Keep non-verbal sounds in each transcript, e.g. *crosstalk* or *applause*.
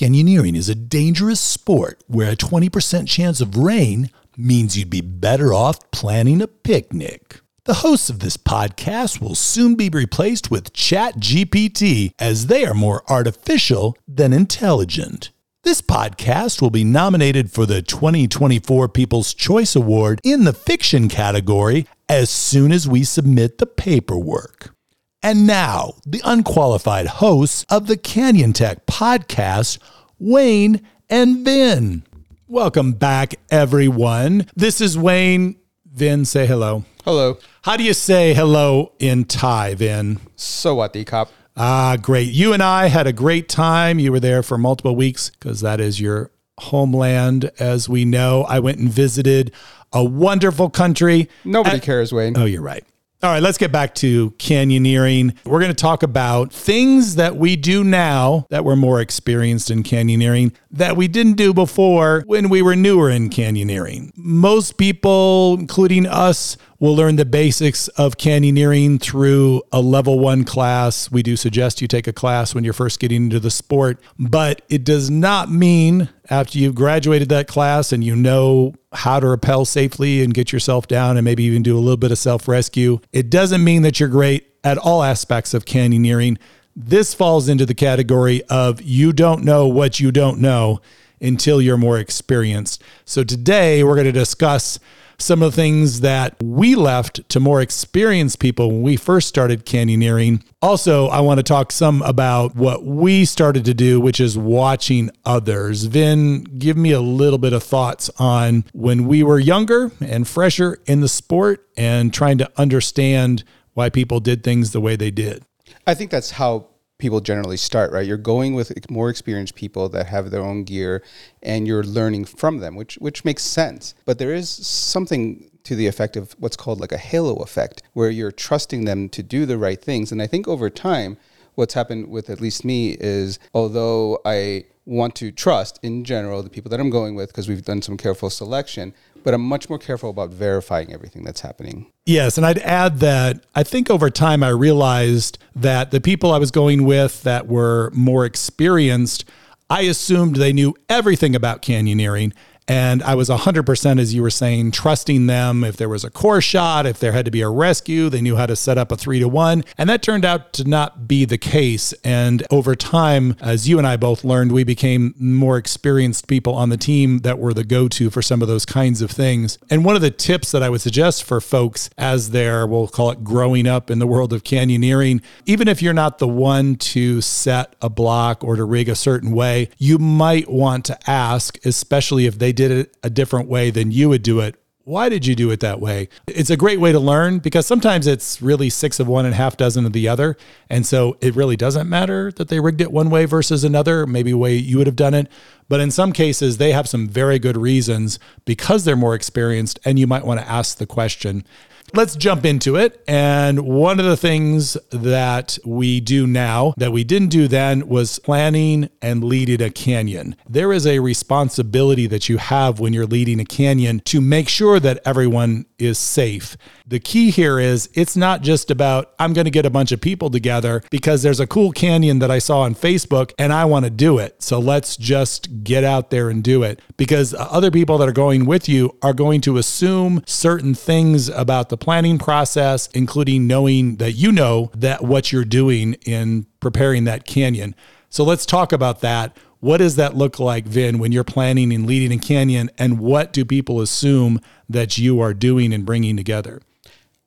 Canyoneering is a dangerous sport where a 20% chance of rain means you'd be better off planning a picnic. The hosts of this podcast will soon be replaced with ChatGPT as they are more artificial than intelligent. This podcast will be nominated for the 2024 People's Choice Award in the fiction category as soon as we submit the paperwork. And now, the unqualified hosts of the Canyon Tech podcast, Wayne and Vin. Welcome back, everyone. This is Wayne. Vin, say hello. Hello. How do you say hello in Thai, Vin? So what, the cop? Ah, great. You and I had a great time. You were there for multiple weeks because that is your homeland, as we know. I went and visited a wonderful country. Nobody And- cares, Wayne. Oh, you're right. All right, let's get back to canyoneering. We're going to talk about things that we do now that we're more experienced in canyoneering that we didn't do before when we were newer in canyoneering. Most people, including us, will learn the basics of canyoneering through a level one class. We do suggest you take a class when you're first getting into the sport, but it does not mean after you've graduated that class and you know how to rappel safely and get yourself down and maybe even do a little bit of self rescue, it doesn't mean that you're great at all aspects of canyoneering. This falls into the category of you don't know what you don't know until you're more experienced. So today we're going to discuss some of the things that we left to more experienced people when we first started canyoneering. Also, I want to talk some about what we started to do, which is watching others. Vin, give me a little bit of thoughts on when we were younger and fresher in the sport and trying to understand why people did things the way they did. I think that's how people generally start, right? You're going with more experienced people that have their own gear and you're learning from them, which which makes sense. But there is something to the effect of what's called like a halo effect where you're trusting them to do the right things. And I think over time what's happened with at least me is although I want to trust in general the people that I'm going with because we've done some careful selection, but I'm much more careful about verifying everything that's happening. Yes, and I'd add that I think over time I realized that the people I was going with that were more experienced, I assumed they knew everything about canyoneering. And I was 100%, as you were saying, trusting them. If there was a core shot, if there had to be a rescue, they knew how to set up a three to one. And that turned out to not be the case. And over time, as you and I both learned, we became more experienced people on the team that were the go to for some of those kinds of things. And one of the tips that I would suggest for folks as they're, we'll call it growing up in the world of canyoneering, even if you're not the one to set a block or to rig a certain way, you might want to ask, especially if they did it a different way than you would do it. Why did you do it that way? It's a great way to learn because sometimes it's really six of one and half dozen of the other. And so it really doesn't matter that they rigged it one way versus another, maybe way you would have done it. But in some cases, they have some very good reasons because they're more experienced, and you might want to ask the question. Let's jump into it. And one of the things that we do now that we didn't do then was planning and leading a canyon. There is a responsibility that you have when you're leading a canyon to make sure that everyone is safe. The key here is it's not just about, I'm going to get a bunch of people together because there's a cool canyon that I saw on Facebook and I want to do it. So let's just get out there and do it because other people that are going with you are going to assume certain things about the planning process, including knowing that you know that what you're doing in preparing that canyon. So let's talk about that. What does that look like, Vin, when you're planning and leading a canyon? And what do people assume that you are doing and bringing together?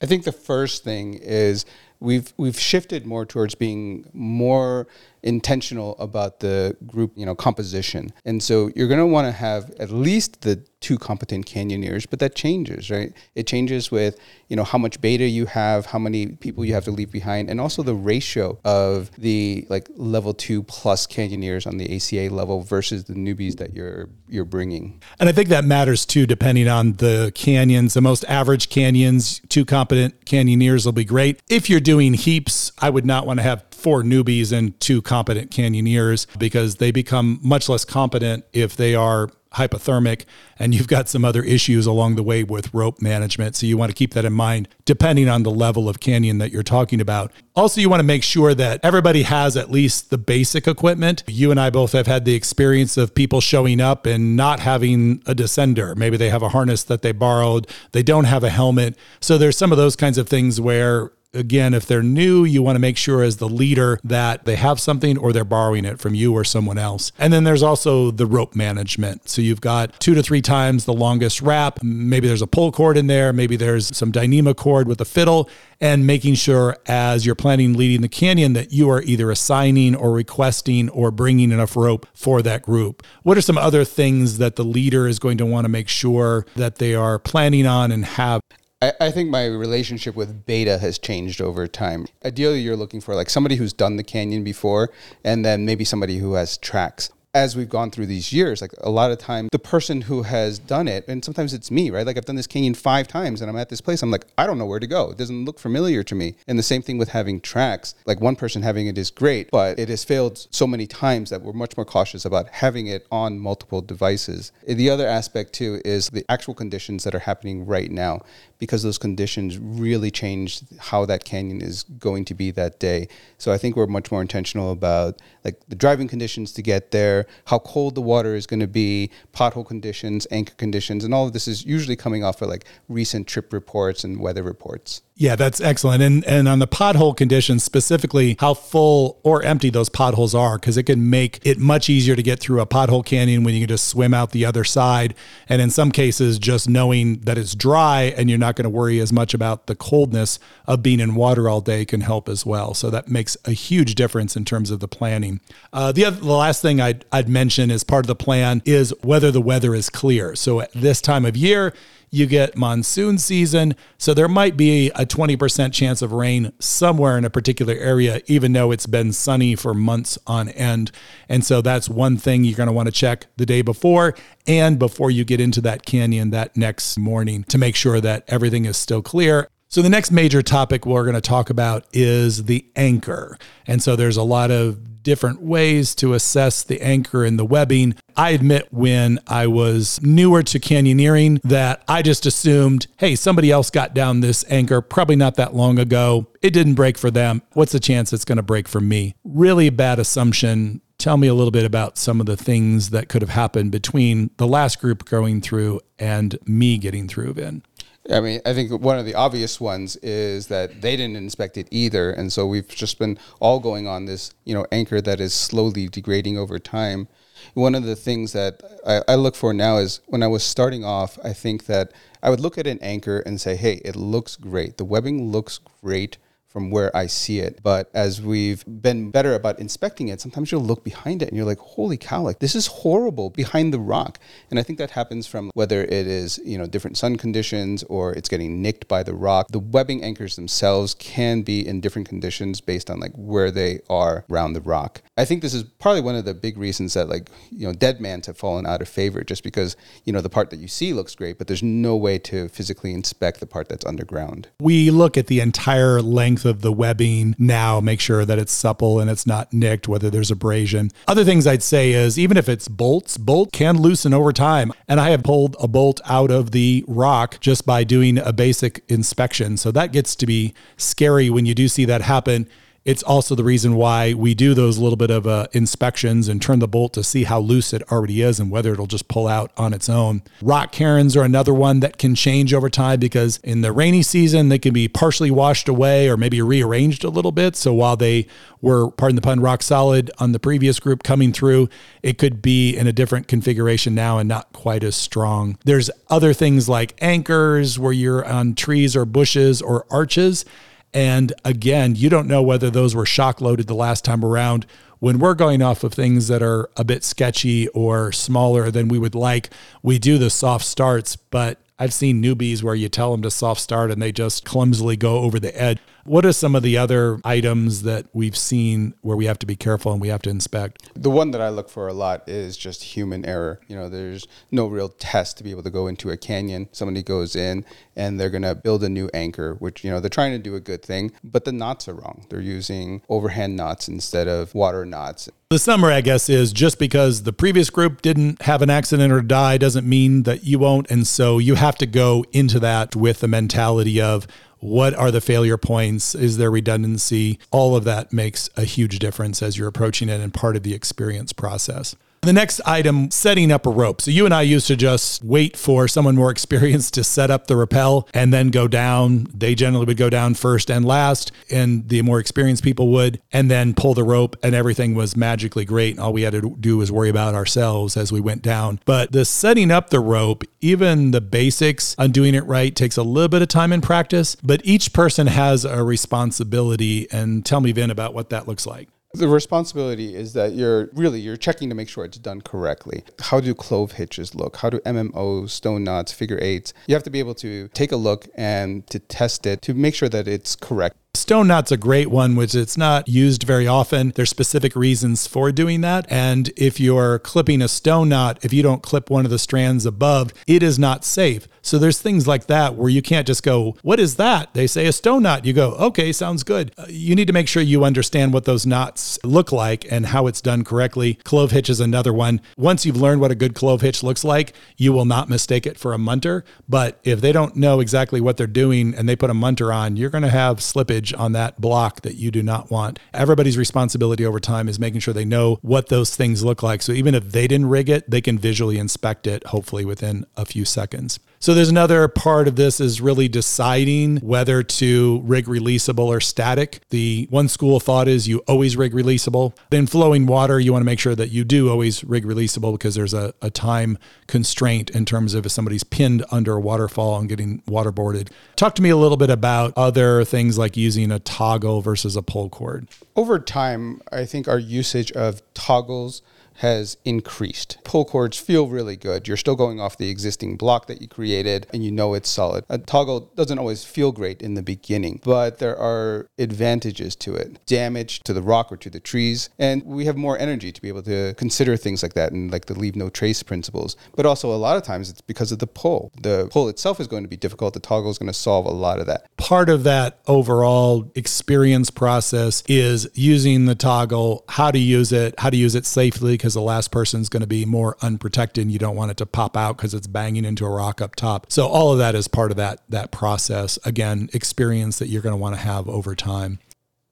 I think the first thing is we've we've shifted more towards being more intentional about the group, you know, composition. And so you're going to want to have at least the two competent canyoneers, but that changes, right? It changes with, you know, how much beta you have, how many people you have to leave behind, and also the ratio of the like level 2 plus canyoneers on the ACA level versus the newbies that you're you're bringing. And I think that matters too, depending on the canyons. The most average canyons, two competent canyoneers will be great. If you're doing heaps, I would not want to have four newbies and two competent canyoneers because they become much less competent if they are hypothermic and you've got some other issues along the way with rope management. So you want to keep that in mind depending on the level of canyon that you're talking about. Also, you want to make sure that everybody has at least the basic equipment. You and I both have had the experience of people showing up and not having a descender. Maybe they have a harness that they borrowed, they don't have a helmet. So there's some of those kinds of things where again, if they're new, you want to make sure as the leader that they have something or they're borrowing it from you or someone else. And then there's also the rope management. So you've got two to three times the longest rap. Maybe there's a pull cord in there. Maybe there's some Dyneema cord with a fiddle and making sure as you're planning leading the canyon that you are either assigning or requesting or bringing enough rope for that group. What are some other things that the leader is going to want to make sure that they are planning on and have? I, I think my relationship with beta has changed over time. Ideally, you're looking for like somebody who's done the canyon before, and then maybe somebody who has tracks as we've gone through these years, like a lot of time, the person who has done it, and sometimes it's me, right? Like I've done this canyon five times and I'm at this place, I'm like, I don't know where to go. It doesn't look familiar to me. And the same thing with having tracks. Like one person having it is great, but it has failed so many times that we're much more cautious about having it on multiple devices. The other aspect too is the actual conditions that are happening right now, because those conditions really change how that canyon is going to be that day. So I think we're much more intentional about like the driving conditions to get there how cold the water is going to be, pothole conditions, anchor conditions, and all of this is usually coming off of like recent trip reports and weather reports. Yeah, that's excellent. And and on the pothole conditions specifically, how full or empty those potholes are, because it can make it much easier to get through a pothole canyon when you can just swim out the other side. And in some cases, just knowing that it's dry and you're not going to worry as much about the coldness of being in water all day can help as well. So that makes a huge difference in terms of the planning. Uh, the other, the last thing I'd I'd mention as part of the plan is whether the weather is clear. So at this time of year you get monsoon season. So there might be a 20% chance of rain somewhere in a particular area, even though it's been sunny for months on end. And so that's one thing you're going to want to check the day before and before you get into that canyon that next morning to make sure that everything is still clear. So, the next major topic we're going to talk about is the anchor. And so, there's a lot of different ways to assess the anchor and the webbing. I admit when I was newer to canyoneering that I just assumed, hey, somebody else got down this anchor probably not that long ago. It didn't break for them. What's the chance it's going to break for me? Really bad assumption. Tell me a little bit about some of the things that could have happened between the last group going through and me getting through, Vin. I mean, I think one of the obvious ones is that they didn't inspect it either, and so we've just been all going on this, you know, anchor that is slowly degrading over time. One of the things that I, I look for now is when I was starting off, I think that I would look at an anchor and say, "Hey, it looks great. The webbing looks great." From where I see it. But as we've been better about inspecting it, sometimes you'll look behind it and you're like, holy cow, like this is horrible behind the rock. And I think that happens from whether it is, you know, different sun conditions or it's getting nicked by the rock. The webbing anchors themselves can be in different conditions based on like where they are around the rock. I think this is probably one of the big reasons that like, you know, dead mans have fallen out of favor just because, you know, the part that you see looks great, but there's no way to physically inspect the part that's underground. We look at the entire length of the webbing now, make sure that it's supple and it's not nicked, whether there's abrasion. Other things I'd say is even if it's bolts, bolt can loosen over time. And I have pulled a bolt out of the rock just by doing a basic inspection. So that gets to be scary when you do see that happen. It's also the reason why we do those little bit of uh, inspections and turn the bolt to see how loose it already is and whether it'll just pull out on its own. Rock cairns are another one that can change over time because in the rainy season, they can be partially washed away or maybe rearranged a little bit. So while they were, pardon the pun, rock solid on the previous group coming through, it could be in a different configuration now and not quite as strong. There's other things like anchors where you're on trees or bushes or arches and again, you don't know whether those were shock loaded the last time around. When we're going off of things that are a bit sketchy or smaller than we would like, we do the soft starts. But I've seen newbies where you tell them to soft start and they just clumsily go over the edge. What are some of the other items that we've seen where we have to be careful and we have to inspect? The one that I look for a lot is just human error. You know, there's no real test to be able to go into a canyon. Somebody goes in and they're going to build a new anchor, which, you know, they're trying to do a good thing, but the knots are wrong. They're using overhand knots instead of water knots. The summary, I guess, is just because the previous group didn't have an accident or die doesn't mean that you won't. And so you have to go into that with the mentality of, what are the failure points? Is there redundancy? All of that makes a huge difference as you're approaching it and part of the experience process. The next item, setting up a rope. So you and I used to just wait for someone more *laughs* experienced to set up the rappel and then go down. They generally would go down first and last, and the more experienced people would, and then pull the rope, and everything was magically great. And all we had to do was worry about ourselves as we went down. But the setting up the rope, even the basics on doing it right, takes a little bit of time and practice, but each person has a responsibility. And tell me, Vin, about what that looks like. The responsibility is that you're really you're checking to make sure it's done correctly. How do clove hitches look? How do MMOs, stone knots, figure eights? You have to be able to take a look and to test it to make sure that it's correct. Stone knot's a great one, which it's not used very often. There's specific reasons for doing that. And if you're clipping a stone knot, if you don't clip one of the strands above, it is not safe. So there's things like that where you can't just go, What is that? They say a stone knot. You go, Okay, sounds good. Uh, you need to make sure you understand what those knots look like and how it's done correctly. Clove hitch is another one. Once you've learned what a good clove hitch looks like, you will not mistake it for a munter. But if they don't know exactly what they're doing and they put a munter on, you're going to have slippage on that block that you do not want. Everybody's responsibility over time is making sure they know what those things look like. So even if they didn't rig it, they can visually inspect it, hopefully within a few seconds. So there's another part of this is really deciding whether to rig releasable or static. The one school of thought is you always rig releasable. In flowing water, you want to make sure that you do always rig releasable because there's a, a time constraint in terms of if somebody's pinned under a waterfall and getting waterboarded. Talk to me a little bit about other things like using a toggle versus a pull cord. Over time, I think our usage of toggles has increased. Pull cords feel really good. You're still going off the existing block that you created and you know it's solid. A toggle doesn't always feel great in the beginning, but there are advantages to it. Damage to the rock or to the trees, and we have more energy to be able to consider things like that and like the leave no trace principles. But also a lot of times it's because of the pull. The pull itself is going to be difficult. The toggle is going to solve a lot of that. Part of that overall experience process is using the toggle, how to use it, how to use it safely because the last person is going to be more unprotected and you don't want it to pop out because it's banging into a rock up top. So all of that is part of that that process. Again, experience that you're going to want to have over time.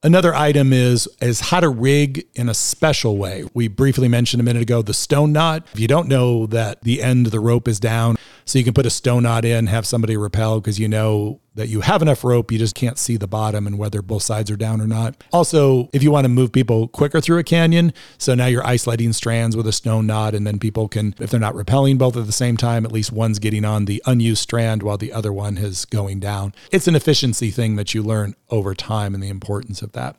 Another item is is how to rig in a special way. We briefly mentioned a minute ago the stone knot. If you don't know that the end of the rope is down, so you can put a stone knot in, have somebody rappel because you know that you have enough rope, you just can't see the bottom and whether both sides are down or not. Also, if you want to move people quicker through a canyon, so now you're isolating strands with a stone knot, and then people can, if they're not rappelling both at the same time, at least one's getting on the unused strand while the other one is going down. It's an efficiency thing that you learn over time and the importance of that.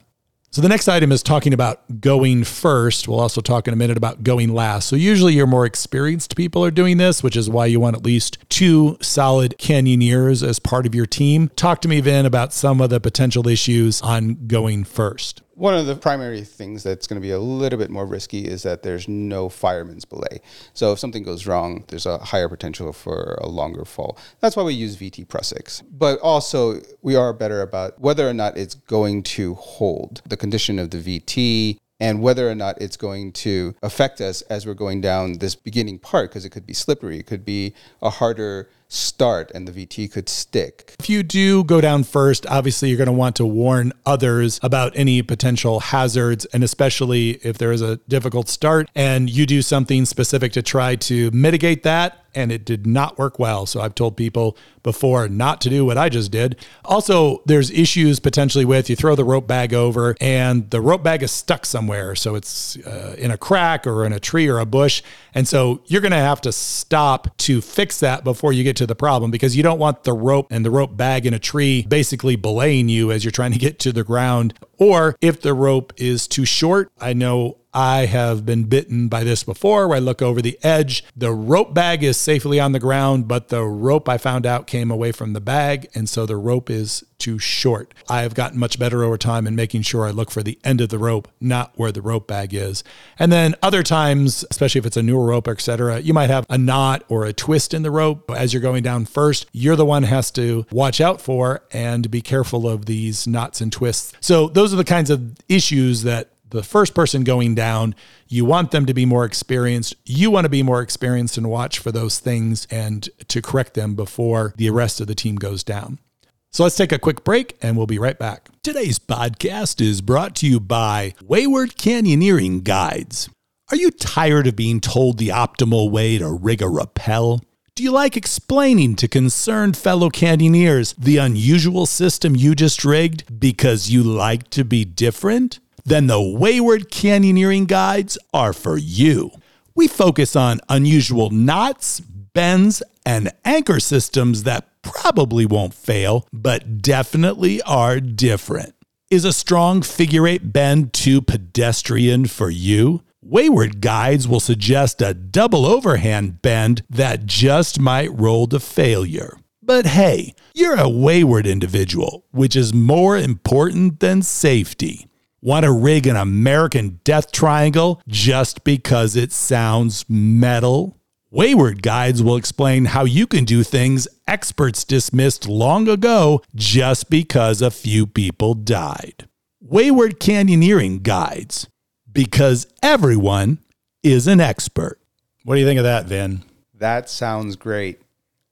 So the next item is talking about going first. We'll also talk in a minute about going last. So usually your more experienced people are doing this, which is why you want at least two solid canyoneers as part of your team. Talk to me, Vin, about some of the potential issues on going first. One of the primary things that's going to be a little bit more risky is that there's no fireman's belay. So if something goes wrong, there's a higher potential for a longer fall. That's why we use VT Prusik. But also, we are better about whether or not it's going to hold the condition of the VT, and whether or not it's going to affect us as we're going down this beginning part because it could be slippery, it could be a harder start and the VT could stick. If you do go down first, obviously you're going to want to warn others about any potential hazards, and especially if there is a difficult start and you do something specific to try to mitigate that and it did not work well. So I've told people before not to do what I just did. Also, there's issues potentially with you throw the rope bag over and the rope bag is stuck somewhere. So it's uh, in a crack or in a tree or a bush. And so you're going to have to stop to fix that before you get to the problem because you don't want the rope and the rope bag in a tree basically belaying you as you're trying to get to the ground. Or if the rope is too short, I know I have been bitten by this before where I look over the edge. The rope bag is safely on the ground, but the rope I found out came away from the bag, and so the rope is too short. I have gotten much better over time in making sure I look for the end of the rope, not where the rope bag is. And then other times, especially if it's a newer rope, etc., you might have a knot or a twist in the rope as you're going down first. You're the one has to watch out for and be careful of these knots and twists. So those are the kinds of issues that the first person going down, you want them to be more experienced. You want to be more experienced and watch for those things and to correct them before the rest of the team goes down. So let's take a quick break and we'll be right back. Today's podcast is brought to you by Wayward Canyoneering Guides. Are you tired of being told the optimal way to rig a rappel? Do you like explaining to concerned fellow canyoneers the unusual system you just rigged because you like to be different? then the Wayward Canyoneering Guides are for you. We focus on unusual knots, bends, and anchor systems that probably won't fail, but definitely are different. Is a strong figure eight bend too pedestrian for you? Wayward guides will suggest a double overhand bend that just might roll to failure. But hey, you're a wayward individual, which is more important than safety. Want to rig an American death triangle just because it sounds metal? Wayward Guides will explain how you can do things experts dismissed long ago just because a few people died. Wayward Canyoneering Guides, because everyone is an expert. What do you think of that, Vin? That sounds great.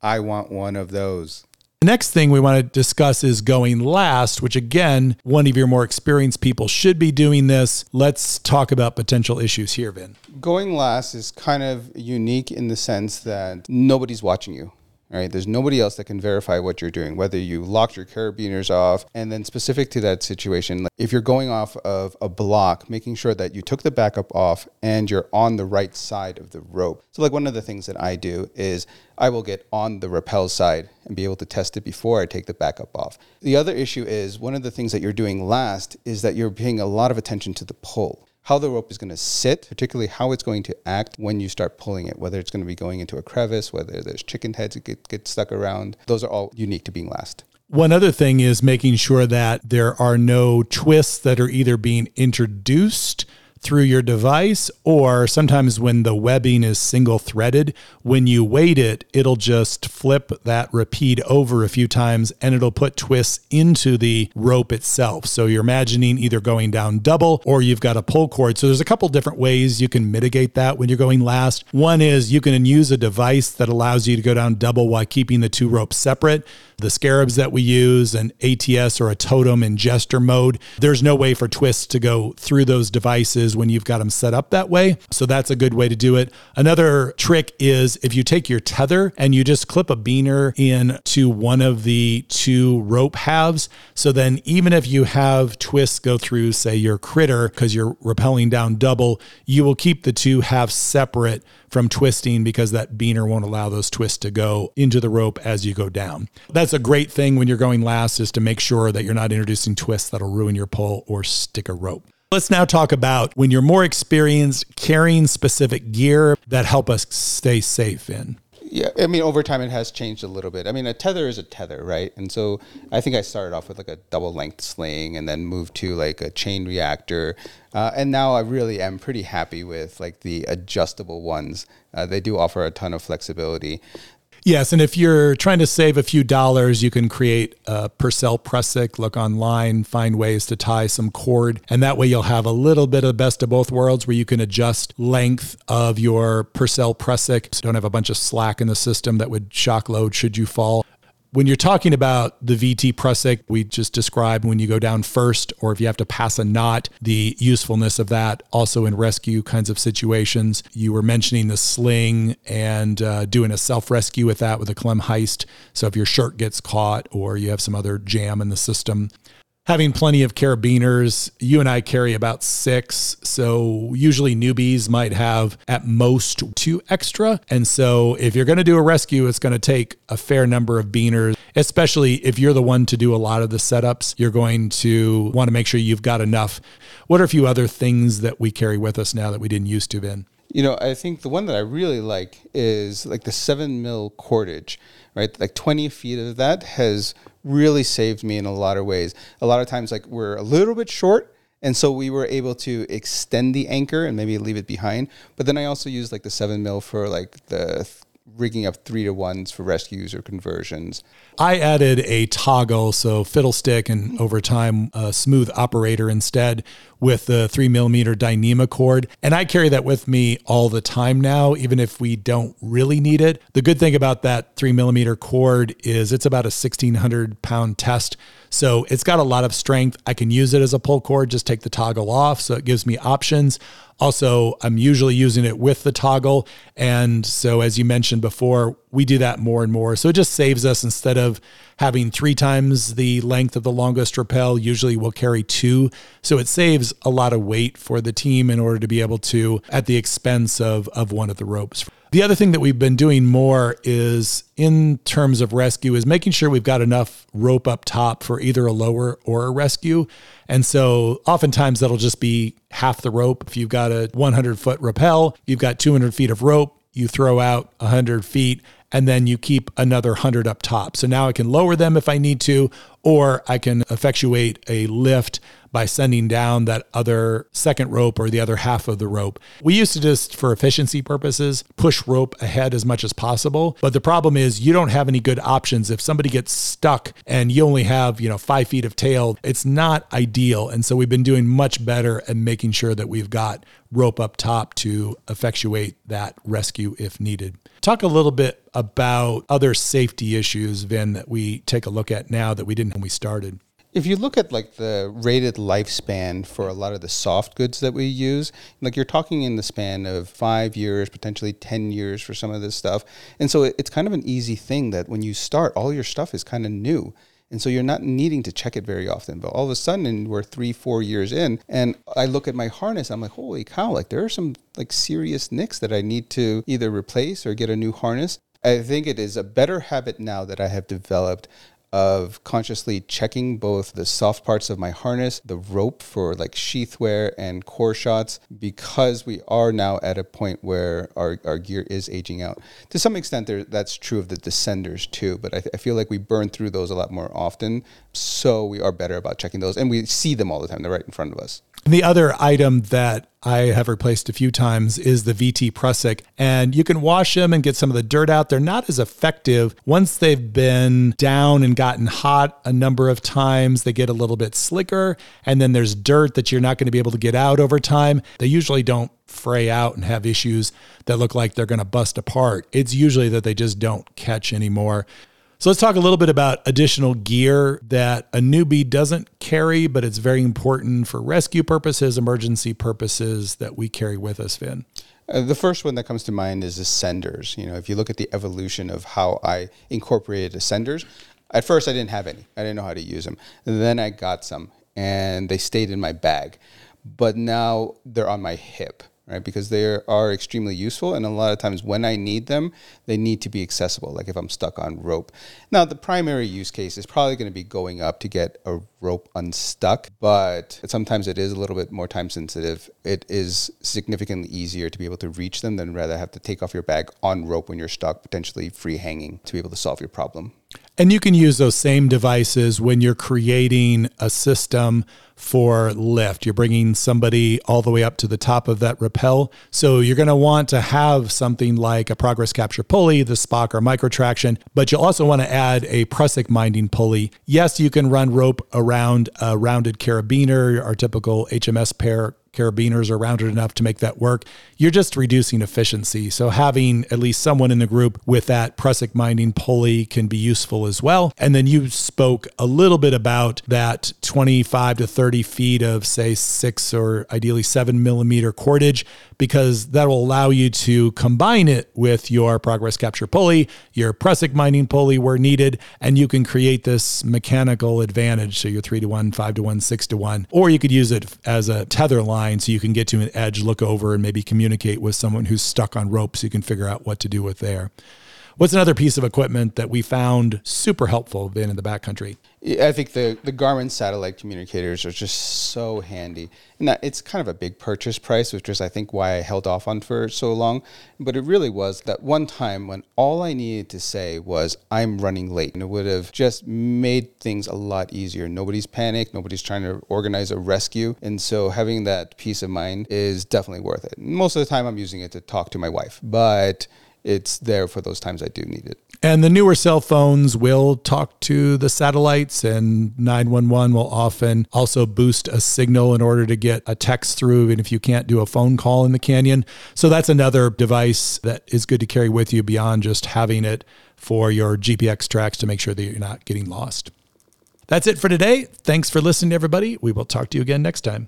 I want one of those. The next thing we want to discuss is going last, which again, one of your more experienced people should be doing this. Let's talk about potential issues here, Vin. Going last is kind of unique in the sense that nobody's watching you right? There's nobody else that can verify what you're doing, whether you locked your carabiners off. And then, specific to that situation, if you're going off of a block, making sure that you took the backup off and you're on the right side of the rope. So, like one of the things that I do is I will get on the rappel side and be able to test it before I take the backup off. The other issue is one of the things that you're doing last is that you're paying a lot of attention to the pull how the rope is going to sit, particularly how it's going to act when you start pulling it, whether it's going to be going into a crevice, whether there's chicken heads that get, get stuck around. Those are all unique to being last. One other thing is making sure that there are no twists that are either being introduced through your device, or sometimes when the webbing is single threaded, when you weight it, it'll just flip that rapide over a few times and it'll put twists into the rope itself. So you're imagining either going down double or you've got a pull cord. So there's a couple different ways you can mitigate that when you're going last. One is you can use a device that allows you to go down double while keeping the two ropes separate the scarabs that we use, an ATS or a totem in gesture mode. There's no way for twists to go through those devices when you've got them set up that way. So that's a good way to do it. Another trick is if you take your tether and you just clip a beaner into one of the two rope halves. So then even if you have twists go through, say, your critter, because you're rappelling down double, you will keep the two halves separate from twisting because that beaner won't allow those twists to go into the rope as you go down. That's a great thing when you're going last is to make sure that you're not introducing twists that'll ruin your pull or stick a rope. Let's now talk about when you're more experienced carrying specific gear that help us stay safe in. Yeah, I mean, over time it has changed a little bit. I mean, a tether is a tether, right? And so I think I started off with like a double length sling and then moved to like a chain reactor. Uh, and now I really am pretty happy with like the adjustable ones. Uh, they do offer a ton of flexibility. Yes, and if you're trying to save a few dollars, you can create a Purcell Prusik, look online, find ways to tie some cord, and that way you'll have a little bit of the best of both worlds where you can adjust length of your Purcell Prusik. So don't have a bunch of slack in the system that would shock load should you fall. When you're talking about the VT Prusik, we just described when you go down first, or if you have to pass a knot, the usefulness of that also in rescue kinds of situations. You were mentioning the sling and uh, doing a self rescue with that with a Klemheist. So if your shirt gets caught or you have some other jam in the system, having plenty of carabiners. You and I carry about six. So usually newbies might have at most two extra. And so if you're going to do a rescue, it's going to take a fair number of beaners, especially if you're the one to do a lot of the setups. You're going to want to make sure you've got enough. What are a few other things that we carry with us now that we didn't used to, Vin? You know, I think the one that I really like is like the seven mil cordage, right? Like 20 feet of that has really saved me in a lot of ways. A lot of times, like we're a little bit short. And so we were able to extend the anchor and maybe leave it behind. But then I also used like the seven mil for like the rigging up three to ones for rescues or conversions. I added a toggle, so fiddlestick, and over time a smooth operator instead with the three millimeter Dyneema cord. And I carry that with me all the time now, even if we don't really need it. The good thing about that three millimeter cord is it's about a 1600 pound test. So it's got a lot of strength. I can use it as a pull cord, just take the toggle off. So it gives me options. Also, I'm usually using it with the toggle. And so, as you mentioned before, we do that more and more. So it just saves us instead of having three times the length of the longest rappel, usually we'll carry two. So it saves a lot of weight for the team in order to be able to, at the expense of, of one of the ropes. The other thing that we've been doing more is in terms of rescue is making sure we've got enough rope up top for either a lower or a rescue. And so oftentimes that'll just be half the rope. If you've got a 100 foot rappel, you've got 200 feet of rope, you throw out 100 feet and then you keep another 100 up top. So now I can lower them if I need to, or I can effectuate a lift by sending down that other second rope or the other half of the rope. We used to just, for efficiency purposes, push rope ahead as much as possible. But the problem is you don't have any good options. If somebody gets stuck and you only have, you know, five feet of tail, it's not ideal. And so we've been doing much better at making sure that we've got rope up top to effectuate that rescue if needed. Talk a little bit about other safety issues, Vin, that we take a look at now that we didn't when we started. If you look at like the rated lifespan for a lot of the soft goods that we use, like you're talking in the span of five years, potentially 10 years for some of this stuff. And so it's kind of an easy thing that when you start, all your stuff is kind of new. And so you're not needing to check it very often. But all of a sudden, we're three, four years in, and I look at my harness, I'm like, holy cow, like there are some like serious nicks that I need to either replace or get a new harness. I think it is a better habit now that I have developed of consciously checking both the soft parts of my harness, the rope for like sheath wear and core shots, because we are now at a point where our, our gear is aging out. To some extent, there, that's true of the descenders too, but I, th- I feel like we burn through those a lot more often. So we are better about checking those and we see them all the time. They're right in front of us. The other item that I have replaced a few times is the VT Prusik, and you can wash them and get some of the dirt out. They're not as effective once they've been down and gotten hot a number of times. They get a little bit slicker, and then there's dirt that you're not going to be able to get out over time. They usually don't fray out and have issues that look like they're going to bust apart. It's usually that they just don't catch anymore. So let's talk a little bit about additional gear that a newbie doesn't carry, but it's very important for rescue purposes, emergency purposes that we carry with us, Vin. Uh, the first one that comes to mind is ascenders. You know, if you look at the evolution of how I incorporated ascenders, at first I didn't have any. I didn't know how to use them. And then I got some and they stayed in my bag. But now they're on my hip right? Because they are extremely useful, and a lot of times when I need them, they need to be accessible. Like if I'm stuck on rope. Now, the primary use case is probably going to be going up to get a rope unstuck, but sometimes it is a little bit more time sensitive. It is significantly easier to be able to reach them than rather have to take off your bag on rope when you're stuck, potentially free hanging, to be able to solve your problem. And you can use those same devices when you're creating a system for lift. You're bringing somebody all the way up to the top of that rappel. So you're going to want to have something like a progress capture pulley, the Spock or Micro Traxion, but you'll also want to add a Prusik minding pulley. Yes, you can run rope around a rounded carabiner, our typical HMS pear carabiners are rounded enough to make that work. You're just reducing efficiency. So having at least someone in the group with that Prusik minding pulley can be useful as well. And then you spoke a little bit about that 25 to 30 feet of say six or ideally seven millimeter cordage because that will allow you to combine it with your progress capture pulley, your Prusik minding pulley where needed, and you can create this mechanical advantage. So you're three to one, five to one, six to one, or you could use it as a tether line so you can get to an edge, look over, and maybe communicate with someone who's stuck on ropes. you can figure out what to do with there. What's another piece of equipment that we found super helpful being in the backcountry? I think the the Garmin satellite communicators are just so handy, and that it's kind of a big purchase price, which is I think why I held off on for so long. But it really was that one time when all I needed to say was "I'm running late," and it would have just made things a lot easier. Nobody's panicked, nobody's trying to organize a rescue, and so having that peace of mind is definitely worth it. Most of the time, I'm using it to talk to my wife, but it's there for those times I do need it. And the newer cell phones will talk to the satellites, and 911 will often also boost a signal in order to get a text through, even if you can't do a phone call in the canyon. So that's another device that is good to carry with you beyond just having it for your GPX tracks to make sure that you're not getting lost. That's it for today. Thanks for listening, everybody. We will talk to you again next time.